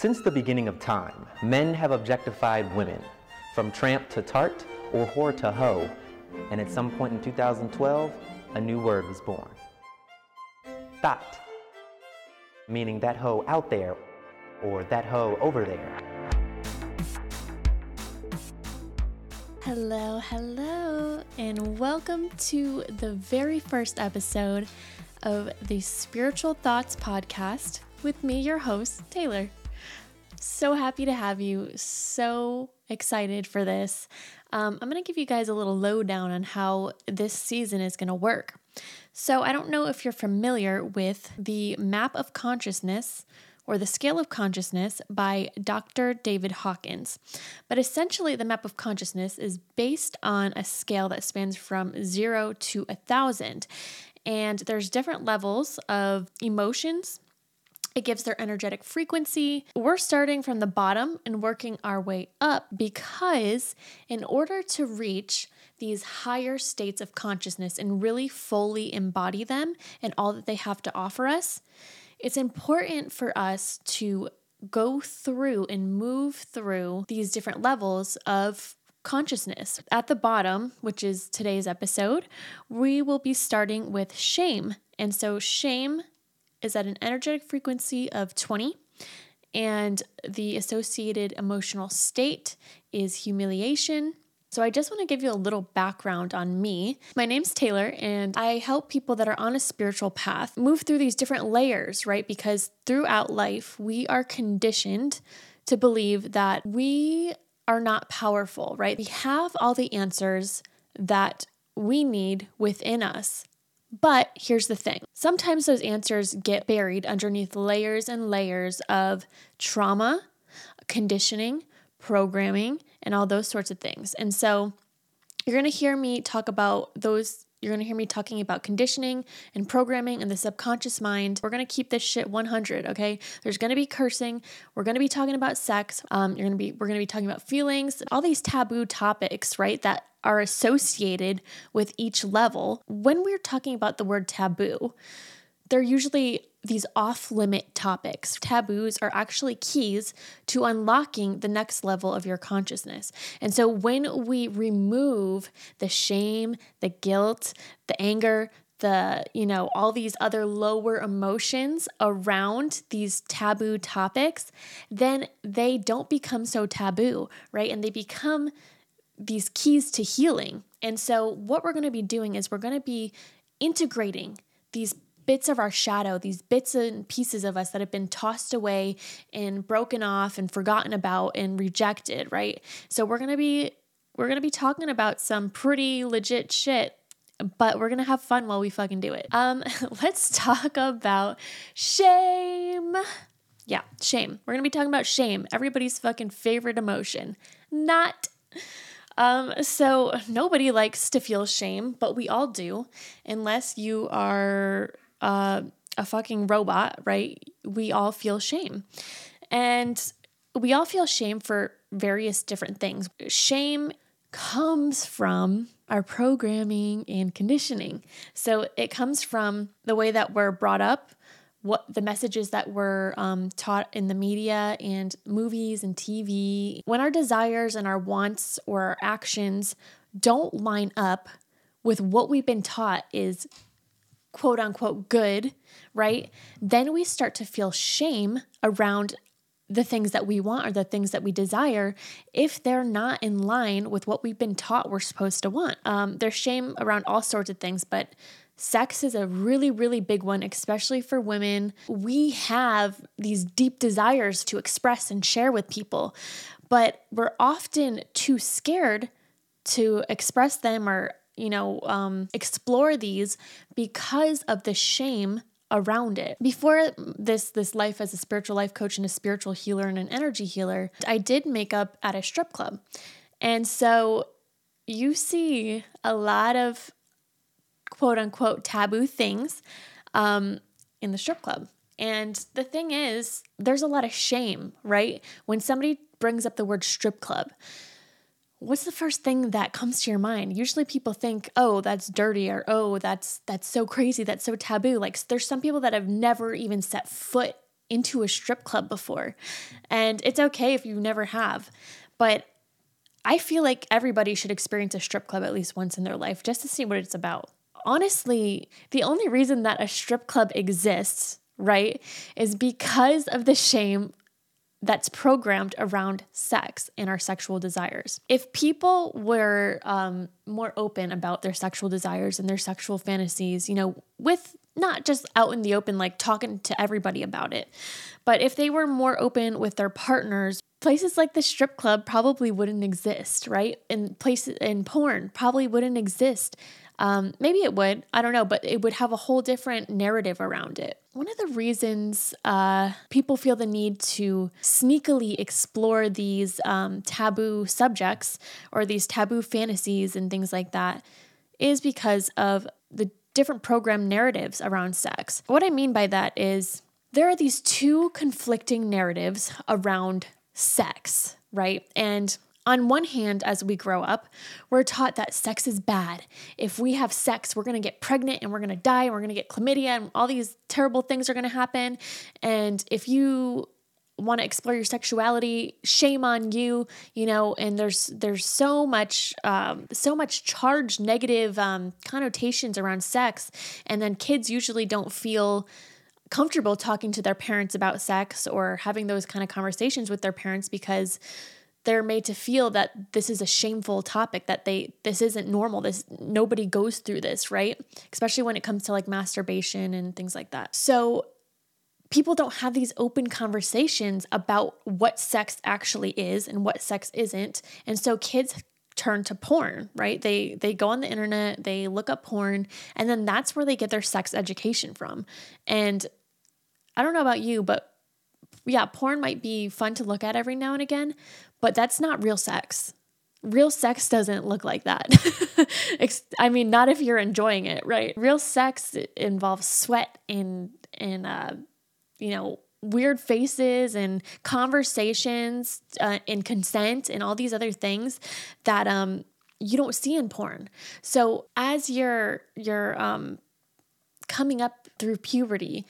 Since the beginning of time, men have objectified women, from tramp to tart or whore to hoe, and at some point in 2012, a new word was born. Thot, meaning that hoe out there or that hoe over there. Hello, hello, and welcome to the very first episode of the Spiritual Thots podcast with me, your host, Taylor. So happy to have you. So excited for this. Um, I'm going to give you guys a little lowdown on how this season is going to work. So, I don't know if you're familiar with the map of consciousness or the scale of consciousness by Dr. David Hawkins. But essentially, the map of consciousness is based on a scale that spans from zero to a thousand. And there's different levels of emotions, it gives their energetic frequency. We're starting from the bottom and working our way up because, in order to reach these higher states of consciousness and really fully embody them and all that they have to offer us, it's important for us to go through and move through these different levels of consciousness. At the bottom, which is today's episode, we will be starting with shame. And so, shame is at an energetic frequency of 20, and the associated emotional state is humiliation. So, I just want to give you a little background on me. My name's Taylor, and I help people that are on a spiritual path move through these different layers, right? Because throughout life, we are conditioned to believe that we are not powerful, right? We have all the answers that we need within us. But here's the thing sometimes those answers get buried underneath layers and layers of trauma, conditioning, programming, and all those sorts of things. And so you're going to hear me talk about those. You're going to hear me talking about conditioning and programming and the subconscious mind. We're going to keep this shit 100, okay? There's going to be cursing. We're going to be talking about sex. Um, you're going to be we're going to be talking about feelings, all these taboo topics, right? That are associated with each level. When we're talking about the word taboo, they're usually these off limit topics. Taboos are actually keys to unlocking the next level of your consciousness. And so when we remove the shame, the guilt, the anger, the, you know, all these other lower emotions around these taboo topics, then they don't become so taboo, right? And they become these keys to healing. And so, what we're going to be doing is we're going to be integrating these bits of our shadow, these bits and pieces of us that have been tossed away and broken off and forgotten about and rejected, right? So, we're going to be we're going to be talking about some pretty legit shit but we're gonna have fun while we fucking do it. Um, let's talk about shame. Yeah, shame. We're gonna be talking about shame, everybody's fucking favorite emotion. Not um, so nobody likes to feel shame, but we all do, unless you are uh, a fucking robot, right? We all feel shame. And we all feel shame for various different things. Shame comes from our programming and conditioning. So it comes from the way that we're brought up, what the messages that were um, taught in the media and movies and TV, when our desires and our wants or our actions don't line up with what we've been taught is quote unquote good, right? Then we start to feel shame around the things that we want or the things that we desire if they're not in line with what we've been taught we're supposed to want. Um, there's shame around all sorts of things, but Sex is a really, really big one, especially for women. We have these deep desires to express and share with people, but we're often too scared to express them or, you know, um, explore these because of the shame around it. Before this this life as a spiritual life coach and a spiritual healer and an energy healer, I did makeup at a strip club. And so you see a lot of quote unquote taboo things um, in the strip club. And the thing is, there's a lot of shame, right? When somebody brings up the word strip club, what's the first thing that comes to your mind? Usually people think, "Oh, that's dirty," or "Oh, that's that's so crazy, that's so taboo." Like there's some people that have never even set foot into a strip club before. And it's okay if you never have. But I feel like everybody should experience a strip club at least once in their life just to see what it's about. Honestly, the only reason that a strip club exists, right, is because of the shame that's programmed around sex and our sexual desires. If people were um, more open about their sexual desires and their sexual fantasies, you know, with not just out in the open, like talking to everybody about it, but if they were more open with their partners, places like the strip club probably wouldn't exist, right? And places in porn probably wouldn't exist. Um, maybe it would, I don't know, but it would have a whole different narrative around it. One of the reasons uh, people feel the need to sneakily explore these um, taboo subjects or these taboo fantasies and things like that is because of the different program narratives around sex. What I mean by that is there are these two conflicting narratives around sex, right? And on one hand, as we grow up, we're taught that sex is bad. If we have sex, we're gonna get pregnant and we're gonna die and we're gonna get chlamydia and all these terrible things are gonna happen. And if you want to explore your sexuality shame on you you know and there's there's so much um, so much charged negative um, connotations around sex and then kids usually don't feel comfortable talking to their parents about sex or having those kind of conversations with their parents because they're made to feel that this is a shameful topic that they this isn't normal this nobody goes through this right? Especially when it comes to like masturbation and things like that. So people don't have these open conversations about what sex actually is and what sex isn't. And so kids turn to porn right? They they go on the internet they look up porn and then that's where they get their sex education from. And i don't know about you but yeah, porn might be fun to look at every now and again, but that's not real sex. Real sex doesn't look like that. I mean, not if you're enjoying it, right? Real sex involves sweat and and uh, you know weird faces and conversations uh, and consent and all these other things that um you don't see in porn. So as you're you're um coming up through puberty,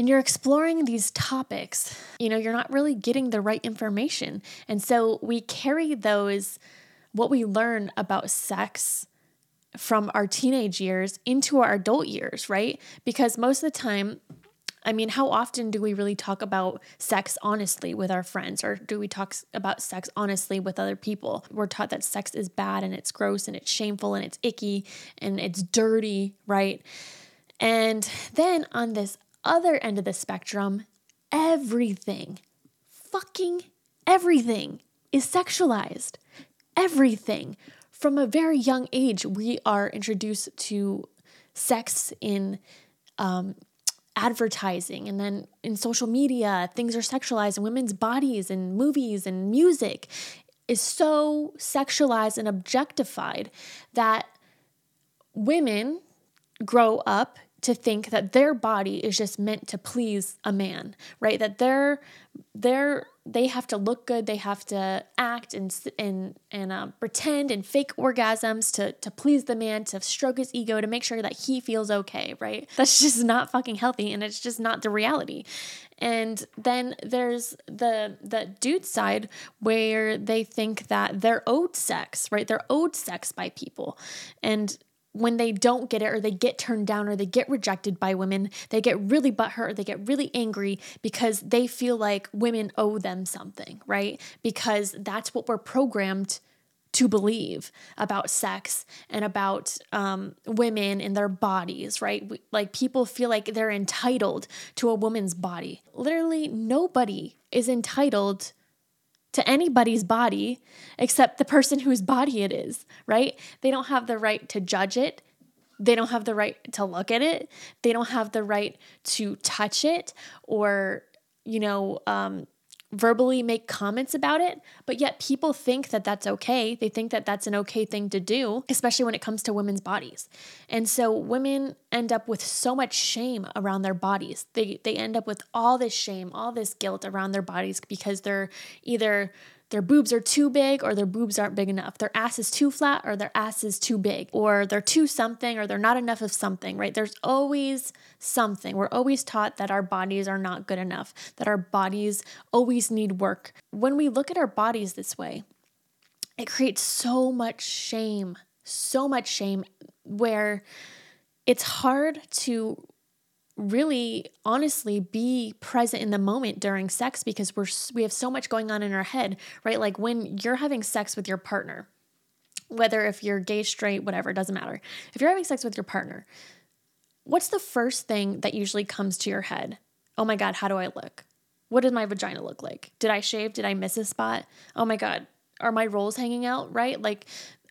and you're exploring these topics, you know, you're not really getting the right information. And so we carry those, what we learn about sex from our teenage years into our adult years, right? Because most of the time, I mean, how often do we really talk about sex honestly with our friends, or do we talk about sex honestly with other people? We're taught that sex is bad and it's gross and it's shameful and it's icky and it's dirty, right? And then on this other end of the spectrum, everything, fucking everything is sexualized. Everything. From a very young age, we are introduced to sex in um, advertising and then in social media, things are sexualized in women's bodies and movies and music is so sexualized and objectified that women grow up to think that their body is just meant to please a man, right? That they're they're they have to look good, they have to act and and and um, pretend and fake orgasms to to please the man, to stroke his ego, to make sure that he feels okay, right? That's just not fucking healthy, and it's just not the reality. And then there's the the dude side where they think that they're owed sex, right? They're owed sex by people, and when they don't get it or they get turned down or they get rejected by women, they get really butthurt or they get really angry because they feel like women owe them something, right? Because that's what we're programmed to believe about sex and about um, women and their bodies, right? We, like people feel like they're entitled to a woman's body. Literally, nobody is entitled to anybody's body except the person whose body it is, right? They don't have the right to judge it. They don't have the right to look at it. They don't have the right to touch it or, you know, um, verbally make comments about it, but yet people think that that's okay. They think that that's an okay thing to do, especially when it comes to women's bodies. And so women end up with so much shame around their bodies. They they end up with all this shame, all this guilt around their bodies because they're either their boobs are too big or their boobs aren't big enough. Their ass is too flat or their ass is too big or they're too something or they're not enough of something, right? There's always something. We're always taught that our bodies are not good enough, that our bodies always need work. When we look at our bodies this way, it creates so much shame, so much shame where it's hard to really honestly be present in the moment during sex because we're we have so much going on in our head, right? Like when you're having sex with your partner, whether if you're gay, straight, whatever, it doesn't matter. If you're having sex with your partner, what's the first thing that usually comes to your head? Oh my god, how do I look? What does my vagina look like? Did I shave? Did I miss a spot? Oh my god, are my rolls hanging out, right? Like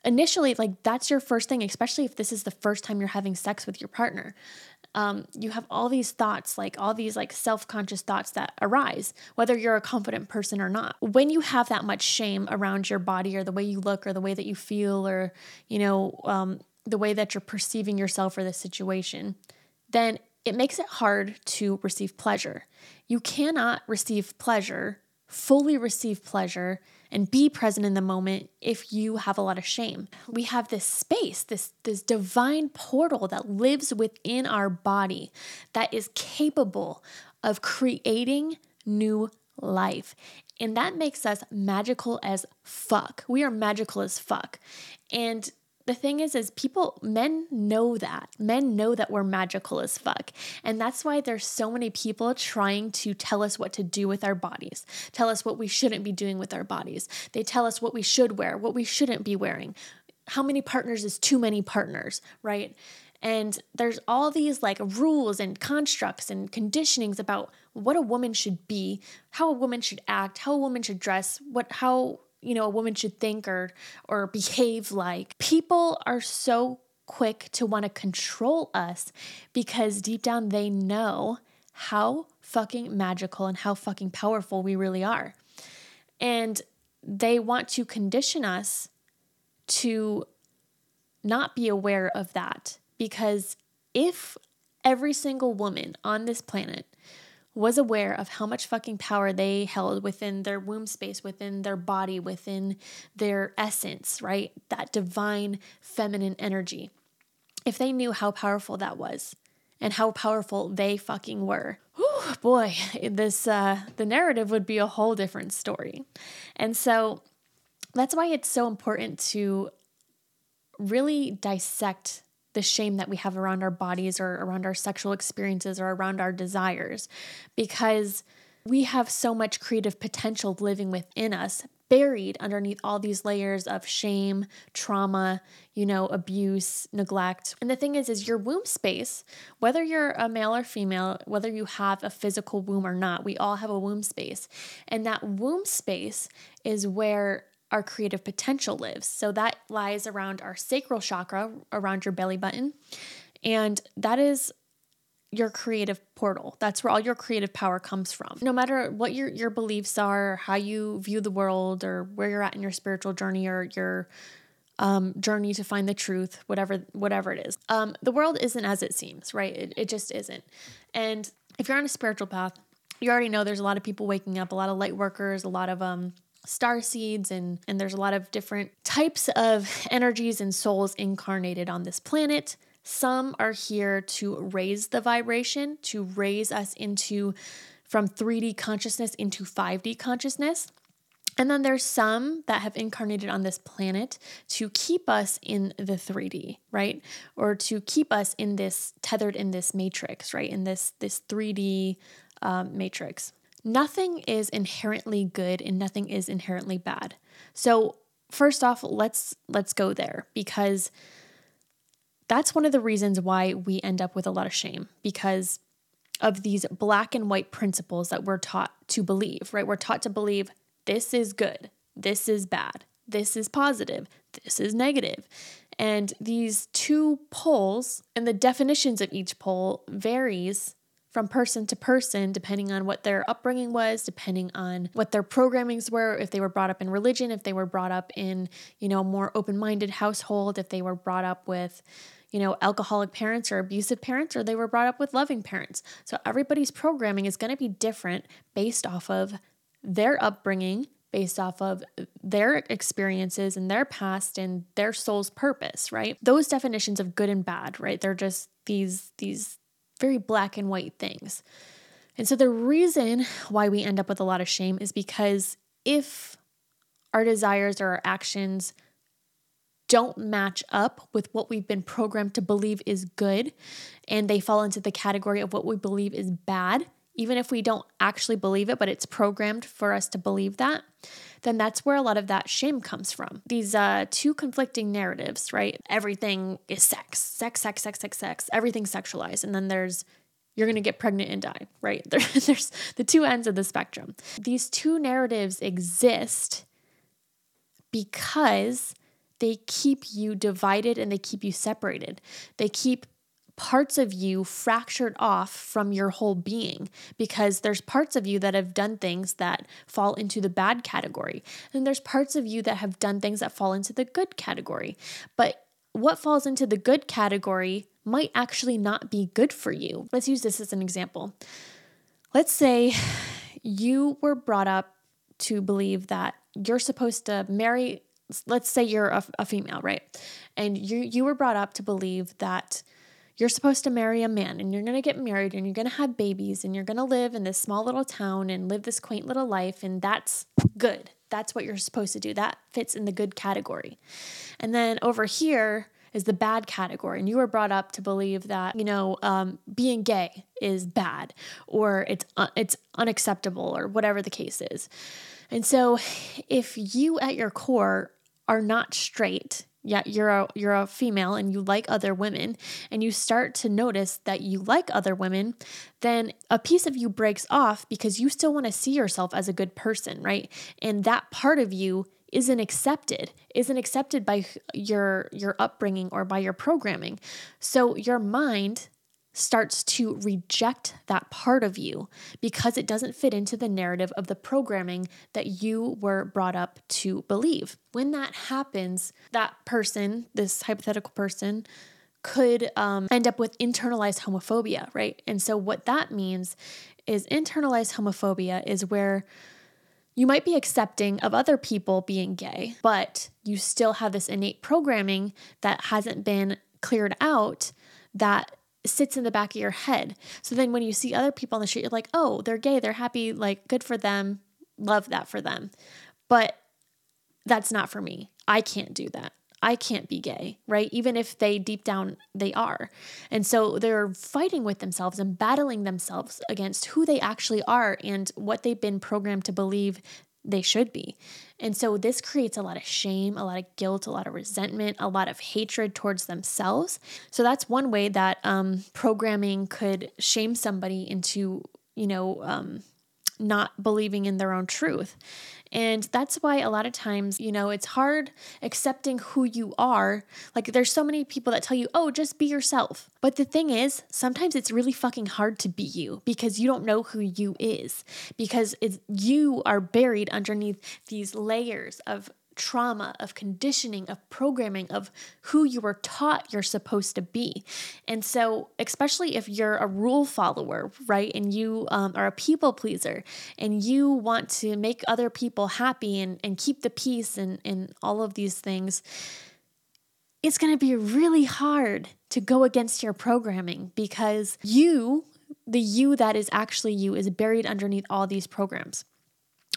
initially like that's your first thing especially if this is the first time you're having sex with your partner um, you have all these thoughts, like all these like self conscious thoughts that arise, whether you're a confident person or not. When you have that much shame around your body or the way you look or the way that you feel or, you know, um, the way that you're perceiving yourself or the situation, then it makes it hard to receive pleasure. You cannot receive pleasure, fully receive pleasure and be present in the moment if you have a lot of shame. We have this space, this this divine portal that lives within our body that is capable of creating new life. And that makes us magical as fuck. We are magical as fuck. And the thing is is people men know that. Men know that we're magical as fuck. And that's why there's so many people trying to tell us what to do with our bodies tell us what we shouldn't be doing with our bodies. They tell us what we should wear what we shouldn't be wearing. How many partners is too many partners right? And there's all these like rules and constructs and conditionings about what a woman should be how a woman should act how a woman should dress what how you know a woman should think or or behave like. People are so quick to want to control us because deep down they know how fucking magical and how fucking powerful we really are. And they want to condition us to not be aware of that because if every single woman on this planet was aware of how much fucking power they held within their womb space, within their body, within their essence, right? That divine feminine energy. If they knew how powerful that was and how powerful they fucking were, whew, boy, this uh, the narrative would be a whole different story. And so that's why it's so important to really dissect the shame that we have around our bodies or around our sexual experiences or around our desires because we have so much creative potential living within us buried underneath all these layers of shame, trauma, you know, abuse, neglect. And the thing is is your womb space, whether you're a male or female, whether you have a physical womb or not, we all have a womb space. And that womb space is where our creative potential lives. So that lies around our sacral chakra, around your belly button. And that is your creative portal. That's where all your creative power comes from. No matter what your your beliefs are, how you view the world or where you're at in your spiritual journey or your um, journey to find the truth, whatever whatever it is. Um, the world isn't as it seems, right? It, it just isn't. And if you're on a spiritual path, you already know there's a lot of people waking up, a lot of light workers, a lot of um star seeds and and there's a lot of different types of energies and souls incarnated on this planet some are here to raise the vibration to raise us into from 3D consciousness into 5D consciousness and then there's some that have incarnated on this planet to keep us in the 3D, right? Or to keep us in this tethered in this matrix, right? In this this 3D um, matrix nothing is inherently good and nothing is inherently bad. So, first off, let's let's go there because that's one of the reasons why we end up with a lot of shame because of these black and white principles that we're taught to believe, right? We're taught to believe this is good, this is bad, this is positive, this is negative. And these two poles and the definitions of each pole varies from person to person, depending on what their upbringing was, depending on what their programmings were, if they were brought up in religion, if they were brought up in, you know, a more open-minded household, if they were brought up with, you know, alcoholic parents or abusive parents, or they were brought up with loving parents. So everybody's programming is going to be different based off of their upbringing, based off of their experiences and their past and their soul's purpose, right? Those definitions of good and bad, right? They're just these these very black and white things. And so the reason why we end up with a lot of shame is because if our desires or our actions don't match up with what we've been programmed to believe is good and they fall into the category of what we believe is bad, even if we don't actually believe it, but it's programmed for us to believe that, then that's where a lot of that shame comes from. These uh, two conflicting narratives, right? Everything is sex, sex, sex, sex, sex, sex, everything's sexualized. And then there's you're going to get pregnant and die, right? There, there's the two ends of the spectrum. These two narratives exist because they keep you divided and they keep you separated. They keep parts of you fractured off from your whole being because there's parts of you that have done things that fall into the bad category. And there's parts of you that have done things that fall into the good category. But what falls into the good category might actually not be good for you. Let's use this as an example. Let's say you were brought up to believe that you're supposed to marry let's say you're a, a female right? And you you were brought up to believe that you're supposed to marry a man and you're going to get married and you're going to have babies and you're going to live in this small little town and live this quaint little life. And that's good. That's what you're supposed to do. That fits in the good category. And then over here, is the bad category. And you were brought up to believe that, you know, um, being gay is bad or it's, uh, it's unacceptable or whatever the case is. And so if you at your core are not straight, yeah, you're a you're a female and you like other women and you start to notice that you like other women, then a piece of you breaks off because you still want to see yourself as a good person, right? And that part of you isn't accepted isn't accepted by your your upbringing or by your programming so your mind starts to reject that part of you because it doesn't fit into the narrative of the programming that you were brought up to believe. When that happens, that person, this hypothetical person, could um, end up with internalized homophobia, right? And so, what that means is internalized homophobia is where you might be accepting of other people being gay, but you still have this innate programming that hasn't been cleared out that sits in the back of your head. So then when you see other people on the street, you're like, oh, they're gay, they're happy, like good for them, love that for them. But that's not for me. I can't do that. I can't be gay, right? Even if they deep down they are. And so they're fighting with themselves and battling themselves against who they actually are and what they've been programmed to believe they should be. And so this creates a lot of shame, a lot of guilt, a lot of resentment, a lot of hatred towards themselves. So that's one way that um, programming could shame somebody into, you know, um, not believing in their own truth. And that's why a lot of times, you know, it's hard accepting who you are. Like, there's so many people that tell you, oh, just be yourself. But the thing is, sometimes it's really fucking hard to be you because you don't know who you is, because you are buried underneath these layers of trauma, of conditioning, of programming, of who you were taught you're supposed to be. And so, especially if you're a rule follower, right, and you um, are a people pleaser and you want to make other people happy and, and keep the peace and, and all of these things, it's going to be really hard to go against your programming because you, the you that is actually you, is buried underneath all these programs.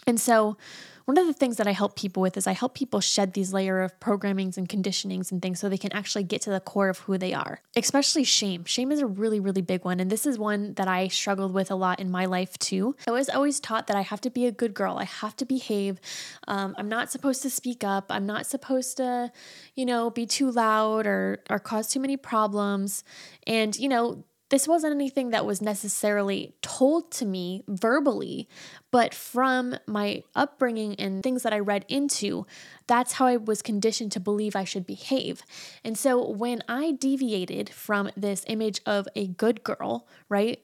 And so, one of the things that I help people with is I help people shed these layer of programmings and conditionings and things so they can actually get to the core of who they are. Especially shame. Shame is a really, really big one. And this is one that I struggled with a lot in my life too. I was always taught that I have to be a good girl, I have to behave. Um, I'm not supposed to speak up, I'm not supposed to, you know, be too loud or, or cause too many problems. And, you know, this wasn't anything that was necessarily told to me verbally, but from my upbringing and things that I read into, that's how I was conditioned to believe I should behave. And so when I deviated from this image of a good girl, right?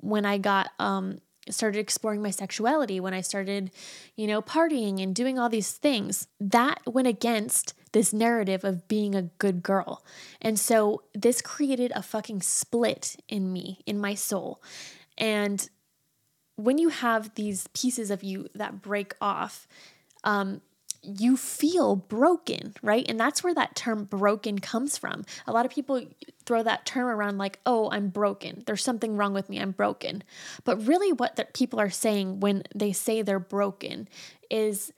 When I got um started exploring my sexuality, when I started, you know, partying and doing all these things, that went against this narrative of being a good girl. And so this created a fucking split in me, in my soul. And when you have these pieces of you that break off, um, you feel broken, right? And that's where that term broken comes from. A lot of people throw that term around like, oh, I'm broken. There's something wrong with me. I'm broken. But really, what the people are saying when they say they're broken is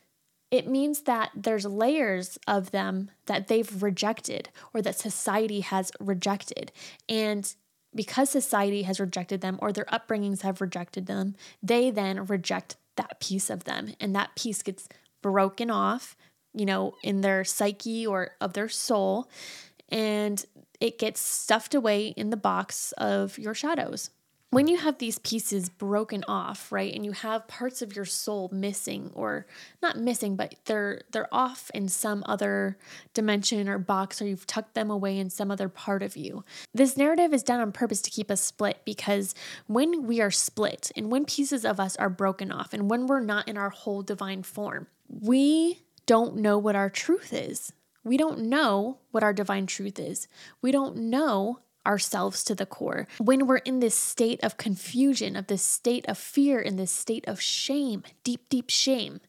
it means that there's layers of them that they've rejected or that society has rejected. And because society has rejected them or their upbringings have rejected them, they then reject that piece of them. And that piece gets broken off, you know, in their psyche or of their soul, and it gets stuffed away in the box of your shadows. When you have these pieces broken off right and you have parts of your soul missing or not missing but they're they're off in some other dimension or box or you've tucked them away in some other part of you this narrative is done on purpose to keep us split because when we are split and when pieces of us are broken off and when we're not in our whole divine form we don't know what our truth is we don't know what our divine truth is. We don't know ourselves to the core, when we're in this state of confusion, of this state of fear, in this state of shame, deep, deep shame,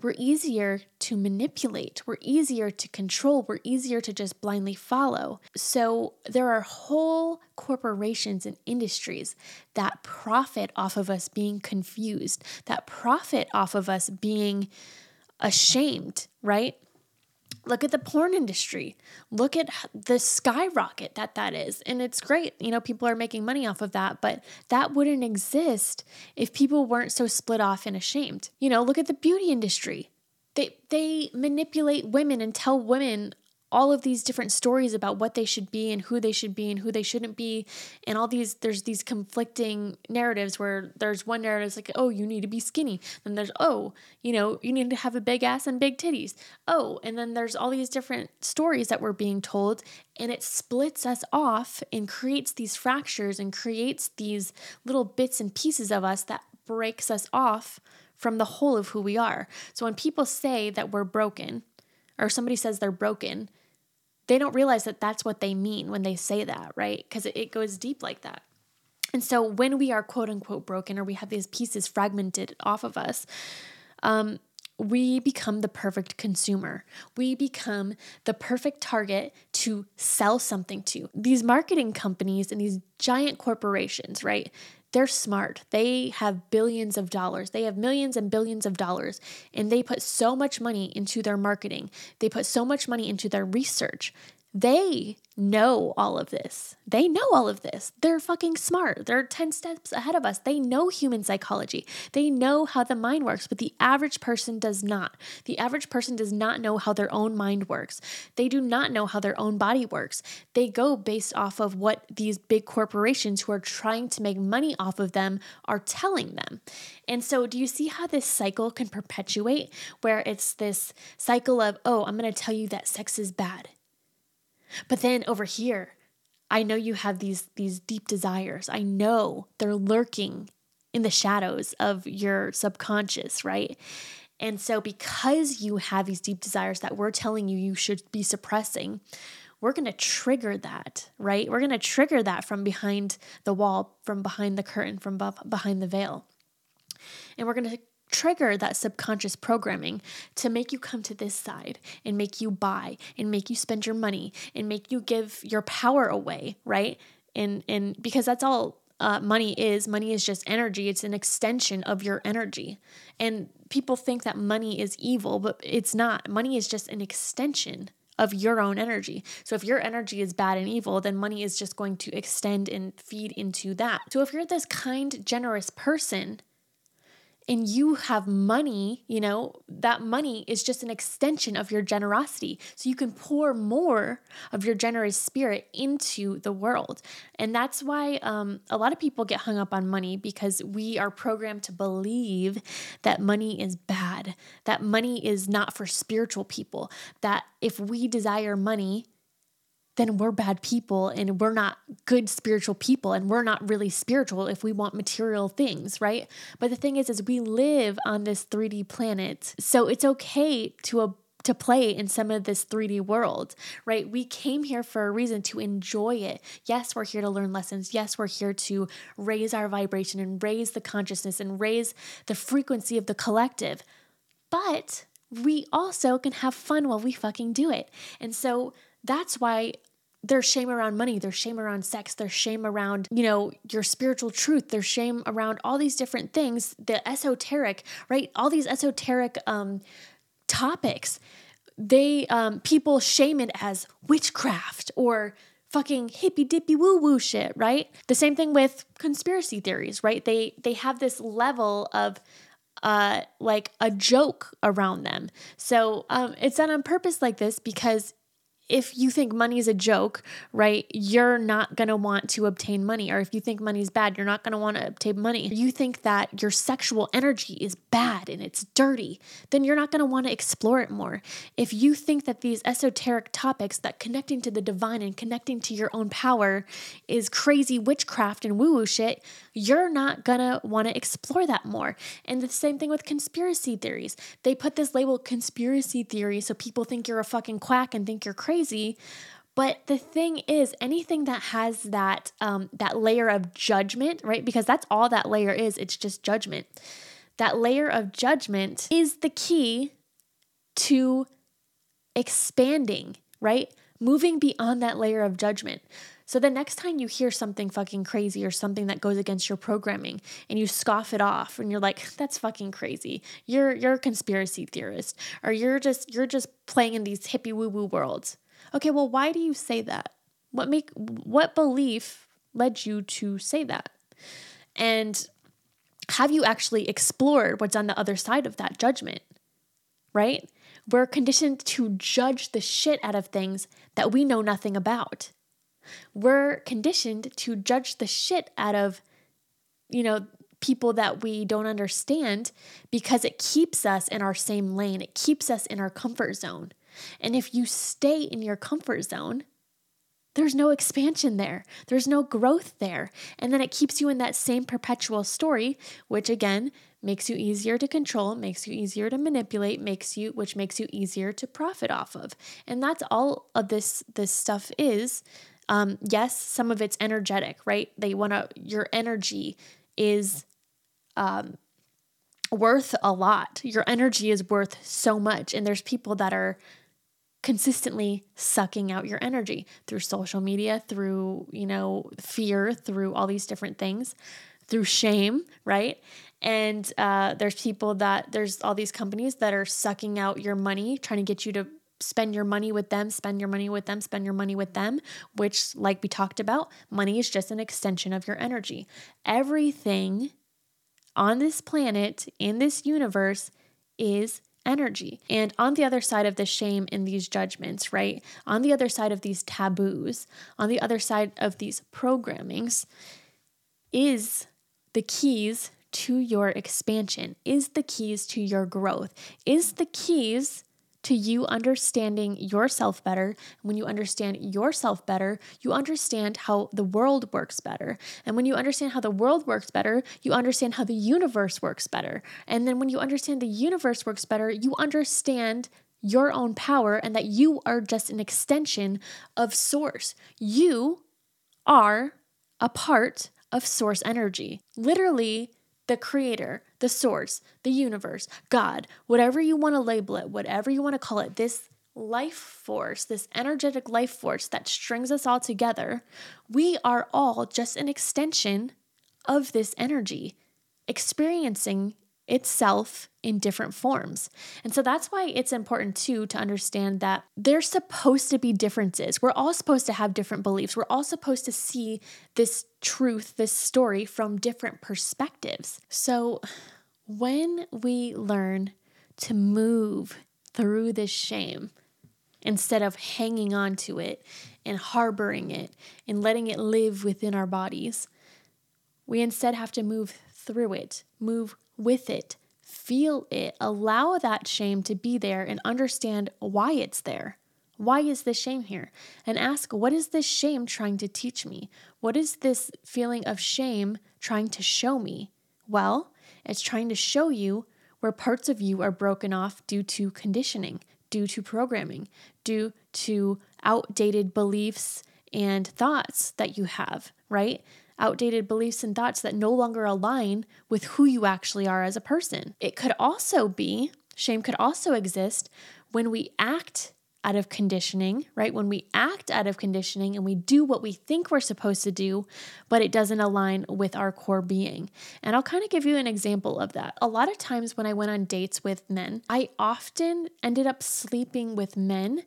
we're easier to manipulate, we're easier to control, we're easier to just blindly follow. So there are whole corporations and industries that profit off of us being confused, that profit off of us being ashamed, right? Look at the porn industry. Look at the skyrocket that that is. And it's great. You know, people are making money off of that, but that wouldn't exist if people weren't so split off and ashamed. You know, look at the beauty industry. They they manipulate women and tell women all of these different stories about what they should be and who they should be and who they shouldn't be. And all these there's these conflicting narratives where there's one narrative like oh you need to be skinny. And there's oh you know you need to have a big ass and big titties. Oh and then there's all these different stories that we're being told. And it splits us off and creates these fractures and creates these little bits and pieces of us that breaks us off from the whole of who we are. So when people say that we're broken or somebody says they're broken, they don't realize that that's what they mean when they say that, right? Because it, goes deep like that. And so when we are quote unquote broken or we have these pieces fragmented off of us, um, we become the perfect consumer. We become the perfect target to sell something to. These marketing companies and these giant corporations, right? They're smart. They have billions of dollars. They have millions and billions of dollars. And they put so much money into their marketing. They put so much money into their research. They know all of this. They know all of this. They're fucking smart. They're 10 steps ahead of us. They know human psychology. They know how the mind works, but the average person does not. The average person does not know how their own mind works. They do not know how their own body works. They go based off of what these big corporations who are trying to make money off of them are telling them. And so, do you see how this cycle can perpetuate where it's this cycle of, oh, I'm going to tell you that sex is bad but then over here, I know you have these these deep desires. I know they're lurking in the shadows of your subconscious, right? And so because you have these deep desires that we're telling you you should be suppressing, we're going to trigger that, right? We're going to trigger that from behind the wall, from behind the curtain, from behind the veil. And we're going to trigger that subconscious programming to make you come to this side and make you buy and make you spend your money and make you give your power away, right? And and because that's all uh, money is money is just energy it's an extension of your energy and people think that money is evil but it's not money is just an extension of your own energy. So if your energy is bad and evil, then money is just going to extend and feed into that. So if you're this kind, generous person, and you have money, you know, that money is just an extension of your generosity. So you can pour more of your generous spirit into the world. And that's why um, a lot of people get hung up on money because we are programmed to believe that money is bad, that money is not for spiritual people, that if we desire money, then we're bad people and we're not good spiritual people and we're not really spiritual if we want material things, right? But the thing is is we live on this 3D planet. So it's okay to a to play in some of this 3D world, right? We came here for a reason to enjoy it. Yes, we're here to learn lessons. Yes, we're here to raise our vibration and raise the consciousness and raise the frequency of the collective. But we also can have fun while we fucking do it. And so that's why there's shame around money, there's shame around sex, there's shame around, you know, your spiritual truth, there's shame around all these different things, the esoteric, right? All these esoteric um topics. They um people shame it as witchcraft or fucking hippy dippy woo woo shit, right? The same thing with conspiracy theories, right? They they have this level of uh like a joke around them. So um it's done on purpose like this because if you think money is a joke, right, you're not going to want to obtain money. Or if you think money is bad, you're not going to want to obtain money. You think that your sexual energy is bad and it's dirty, then you're not going to want to explore it more. If you think that these esoteric topics, that connecting to the divine and connecting to your own power is crazy witchcraft and woo woo shit, you're not going to want to explore that more. And the same thing with conspiracy theories. They put this label conspiracy theory so people think you're a fucking quack and think you're crazy crazy. But the thing is, anything that has that um, that layer of judgment, right? Because that's all that layer is. It's just judgment. That layer of judgment is the key to expanding, right? Moving beyond that layer of judgment. So the next time you hear something fucking crazy or something that goes against your programming and you scoff it off and you're like, that's fucking crazy. You're you're a conspiracy theorist or you're just you're just playing in these hippie woo-woo worlds. Okay, well, why do you say that? What make what belief led you to say that? And have you actually explored what's on the other side of that judgment? Right? We're conditioned to judge the shit out of things that we know nothing about. We're conditioned to judge the shit out of, you know, people that we don't understand because it keeps us in our same lane. It keeps us in our comfort zone. And if you stay in your comfort zone, there's no expansion there. There's no growth there. And then it keeps you in that same perpetual story, which again makes you easier to control, makes you easier to manipulate, makes you which makes you easier to profit off of. And that's all of this this stuff is. Um, yes, some of it's energetic, right? They want to your energy is um, worth a lot. Your energy is worth so much. And there's people that are consistently sucking out your energy through social media, through, you know, fear, through all these different things, through shame, right? And uh, there's people that, there's all these companies that are sucking out your money, trying to get you to spend your money with them, spend your money with them, spend your money with them, which, like we talked about, money is just an extension of your energy. Everything on this planet, in this universe, is energy. And on the other side of the shame in these judgments, right? On the other side of these taboos, on the other side of these programmings, is the keys to your expansion, is the keys to your growth, is the keys to you understanding yourself better. When you understand yourself better, you understand how the world works better. And when you understand how the world works better, you understand how the universe works better. And then when you understand the universe works better, you understand your own power and that you are just an extension of source. You are a part of source energy. Literally, the creator, the source, the universe, God, whatever you want to label it, whatever you want to call it, this life force, this energetic life force that strings us all together, we are all just an extension of this energy, experiencing itself in different forms. And so that's why it's important too to understand that there's supposed to be differences. We're all supposed to have different beliefs. We're all supposed to see this truth, this story from different perspectives. So when we learn to move through this shame, instead of hanging on to it and harboring it and letting it live within our bodies, we instead have to move through it, move with it, feel it, allow that shame to be there and understand why it's there. Why is this shame here? And ask, what is this shame trying to teach me? What is this feeling of shame trying to show me? Well, it's trying to show you where parts of you are broken off due to conditioning, due to programming, due to outdated beliefs and thoughts that you have, right? Outdated beliefs and thoughts that no longer align with who you actually are as a person. It could also be Shame could also exist when we act out of conditioning, right? When we act out of conditioning and we do what we think we're supposed to do, but it doesn't align with our core being. And I'll kind of give you an example of that. A lot of times when I went on dates with men, I often ended up sleeping with men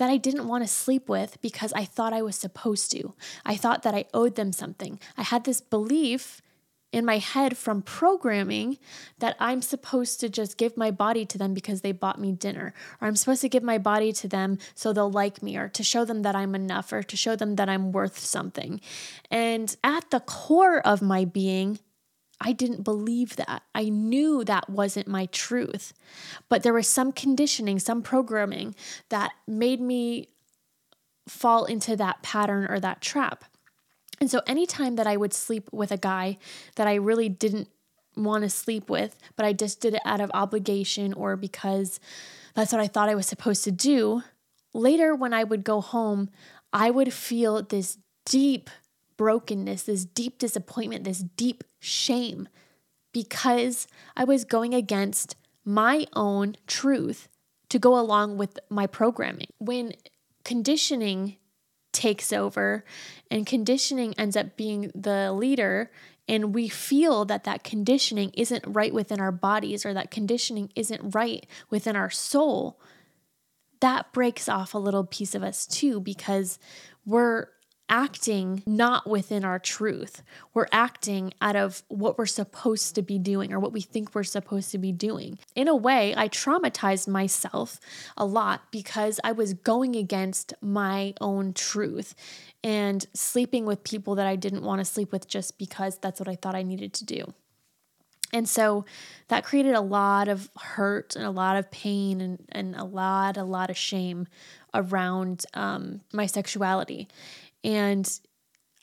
that I didn't want to sleep with because I thought I was supposed to. I thought that I owed them something. I had this belief in my head from programming that I'm supposed to just give my body to them because they bought me dinner, or I'm supposed to give my body to them so they'll like me, or to show them that I'm enough, or to show them that I'm worth something. And at the core of my being, I didn't believe that. I knew that wasn't my truth. But there was some conditioning, some programming that made me fall into that pattern or that trap. And so anytime that I would sleep with a guy that I really didn't want to sleep with, but I just did it out of obligation or because that's what I thought I was supposed to do, later when I would go home, I would feel this deep brokenness, this deep disappointment, this deep shame because I was going against my own truth to go along with my programming. When conditioning takes over and conditioning ends up being the leader and we feel that that conditioning isn't right within our bodies or that conditioning isn't right within our soul that breaks off a little piece of us too because we're acting not within our truth. We're acting out of what we're supposed to be doing or what we think we're supposed to be doing. In a way, I traumatized myself a lot because I was going against my own truth and sleeping with people that I didn't want to sleep with just because that's what I thought I needed to do. And so that created a lot of hurt and a lot of pain and, and a lot, a lot of shame around um, my sexuality. And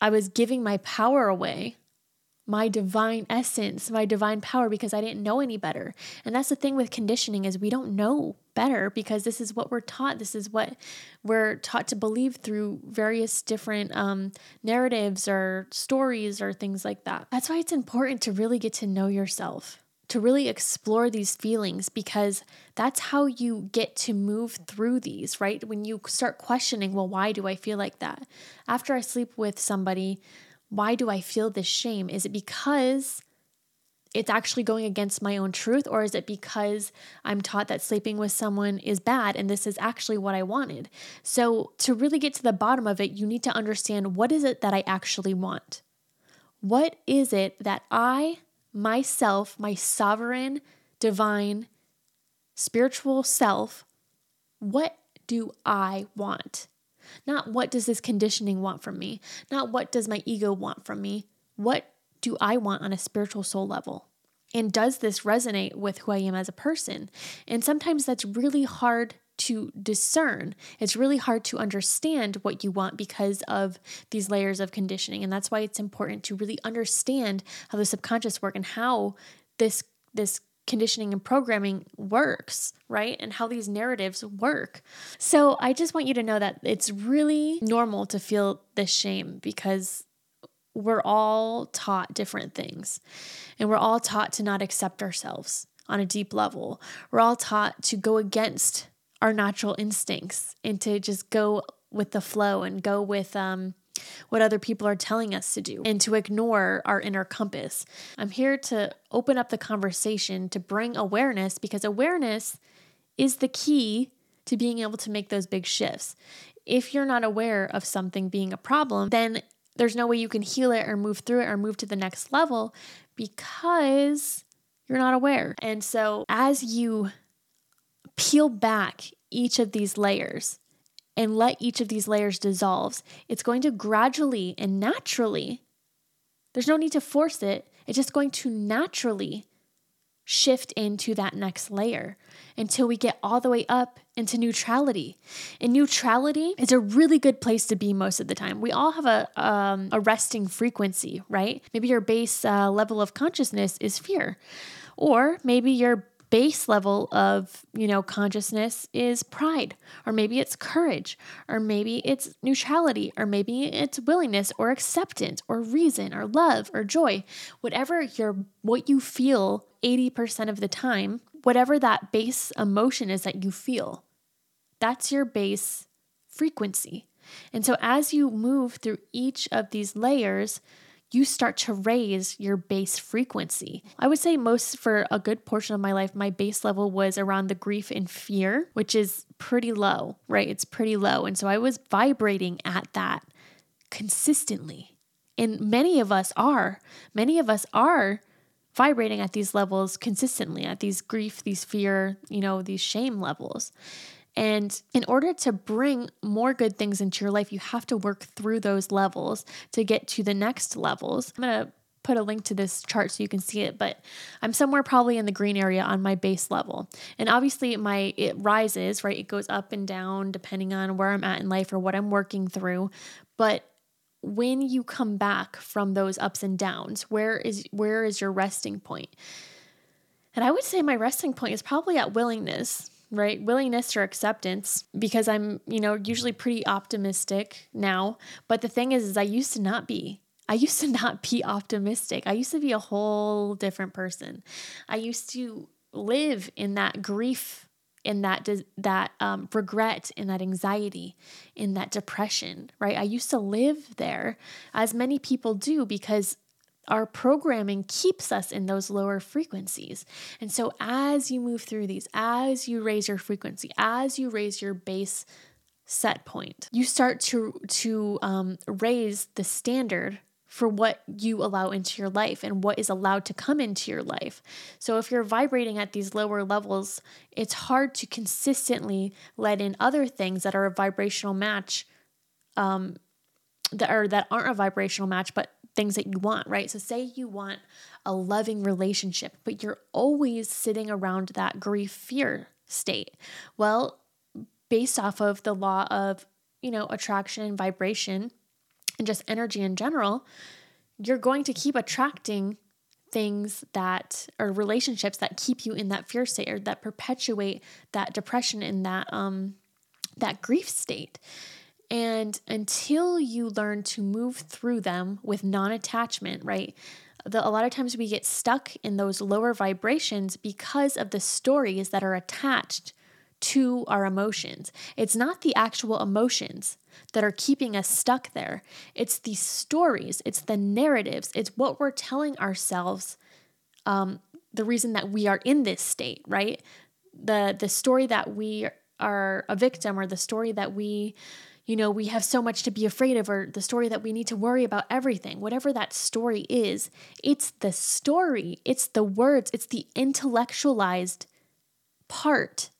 I was giving my power away, my divine essence, my divine power because I didn't know any better. And that's the thing with conditioning is we don't know better because this is what we're taught. This is what we're taught to believe through various different um, narratives or stories or things like that. That's why it's important to really get to know yourself to really explore these feelings because that's how you get to move through these, right? When you start questioning, well, why do I feel like that? After I sleep with somebody, why do I feel this shame? Is it because it's actually going against my own truth, or is it because I'm taught that sleeping with someone is bad and this is actually what I wanted? So, to really get to the bottom of it, you need to understand what is it that I actually want? What is it that I myself, my sovereign, divine, spiritual self, what do I want? Not what does this conditioning want from me? Not what does my ego want from me? What do I want on a spiritual soul level? And does this resonate with who I am as a person? And sometimes that's really hard to discern. It's really hard to understand what you want because of these layers of conditioning. And that's why it's important to really understand how the subconscious work and how this this conditioning and programming works, right? And how these narratives work. So I just want you to know that it's really normal to feel this shame because we're all taught different things and we're all taught to not accept ourselves on a deep level. We're all taught to go against our natural instincts and to just go with the flow and go with um, what other people are telling us to do and to ignore our inner compass. I'm here to open up the conversation to bring awareness because awareness is the key to being able to make those big shifts. If you're not aware of something being a problem, then there's no way you can heal it or move through it or move to the next level because you're not aware. And so as you peel back each of these layers and let each of these layers dissolve, it's going to gradually and naturally, there's no need to force it, it's just going to naturally shift into that next layer until we get all the way up into neutrality. And neutrality is a really good place to be most of the time. We all have a um, a resting frequency, right? Maybe your base uh, level of consciousness is fear, or maybe your base level of, you know, consciousness is pride, or maybe it's courage, or maybe it's neutrality, or maybe it's willingness or acceptance or reason or love or joy. Whatever your what you feel 80% of the time, whatever that base emotion is that you feel. That's your base frequency. And so as you move through each of these layers, you start to raise your base frequency. I would say most for a good portion of my life, my base level was around the grief and fear, which is pretty low, right? It's pretty low. And so I was vibrating at that consistently. And many of us are, many of us are vibrating at these levels consistently, at these grief, these fear, you know, these shame levels. And in order to bring more good things into your life, you have to work through those levels to get to the next levels. I'm going to put a link to this chart so you can see it, but I'm somewhere probably in the green area on my base level. And obviously my it rises, right? It goes up and down depending on where I'm at in life or what I'm working through. But when you come back from those ups and downs, where is where is your resting point? And I would say my resting point is probably at willingness right? Willingness or acceptance because I'm, you know, usually pretty optimistic now. But the thing is, is I used to not be. I used to not be optimistic. I used to be a whole different person. I used to live in that grief, in that that um, regret, in that anxiety, in that depression. Right? I used to live there, as many people do, because our programming keeps us in those lower frequencies. And so, as you move through these, as you raise your frequency, as you raise your base set point, you start to to um, raise the standard for what you allow into your life and what is allowed to come into your life. So, if you're vibrating at these lower levels, it's hard to consistently let in other things that are a vibrational match. Um, that are that aren't a vibrational match, but things that you want, right? So, say you want a loving relationship, but you're always sitting around that grief fear state. Well, based off of the law of, you know, attraction and vibration and just energy in general, you're going to keep attracting things that or relationships that keep you in that fear state or that perpetuate that depression in that um that grief state. And until you learn to move through them with non attachment, right? The, a lot of times we get stuck in those lower vibrations because of the stories that are attached to our emotions. It's not the actual emotions that are keeping us stuck there, it's the stories, it's the narratives, it's what we're telling ourselves. Um, the reason that we are in this state, right? The the story that we are a victim or the story that we you know, we have so much to be afraid of, or the story that we need to worry about everything, whatever that story is, it's the story, it's the words, it's the intellectualized part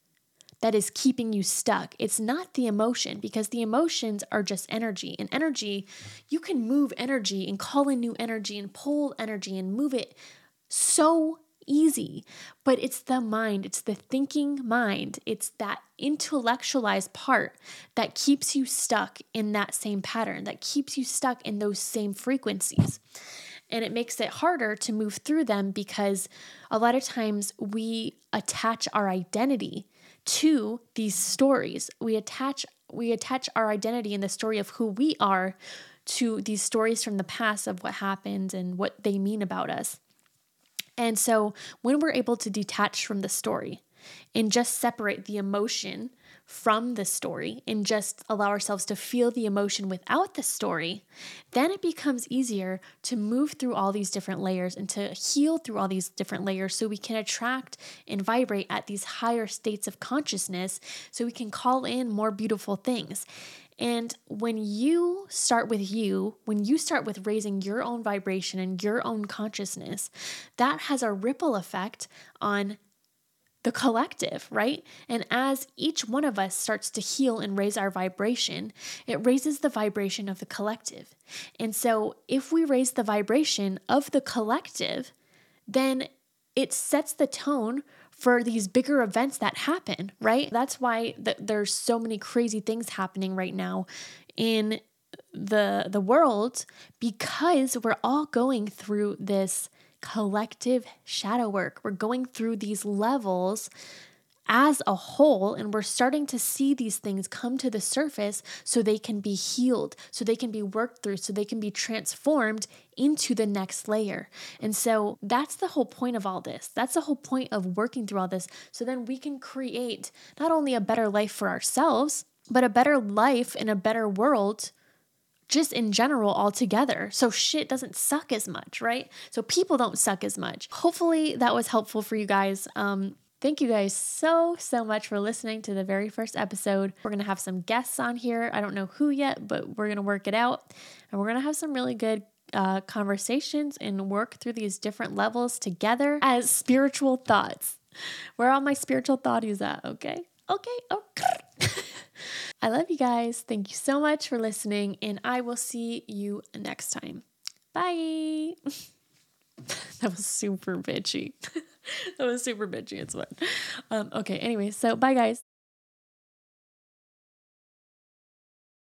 that is keeping you stuck. It's not the emotion because the emotions are just energy. And energy, you can move energy and call in new energy and pull energy and move it so easy, but it's the mind, it's the thinking mind, it's that intellectualized part that keeps you stuck in that same pattern, that keeps you stuck in those same frequencies. And it makes it harder to move through them because a lot of times we attach our identity to these stories. We attach we attach our identity and the story of who we are to these stories from the past of what happened and what they mean about us. And so when we're able to detach from the story and just separate the emotion from the story and just allow ourselves to feel the emotion without the story, then it becomes easier to move through all these different layers and to heal through all these different layers so we can attract and vibrate at these higher states of consciousness so we can call in more beautiful things. And when you start with you, when you start with raising your own vibration and your own consciousness, that has a ripple effect on the collective, right? And as each one of us starts to heal and raise our vibration, it raises the vibration of the collective. And so if we raise the vibration of the collective, then it sets the tone for these bigger events that happen, right? That's why th- there's so many crazy things happening right now in the the world because we're all going through this collective shadow work. We're going through these levels as a whole. And we're starting to see these things come to the surface so they can be healed, so they can be worked through, so they can be transformed into the next layer. And so that's the whole point of all this. That's the whole point of working through all this. So then we can create not only a better life for ourselves, but a better life in a better world just in general altogether. So shit doesn't suck as much, right? So people don't suck as much. Hopefully that was helpful for you guys. Um, Thank you guys so, so much for listening to the very first episode. We're going to have some guests on here. I don't know who yet, but we're going to work it out. And we're going to have some really good uh, conversations and work through these different levels together as Spiritual Thots. Where all my spiritual thoughties at, okay? Okay, okay. I love you guys. Thank you so much for listening, and I will see you next time. Bye. that was super bitchy. that was super bitchy. It's what. Um, okay, anyway, so bye, guys.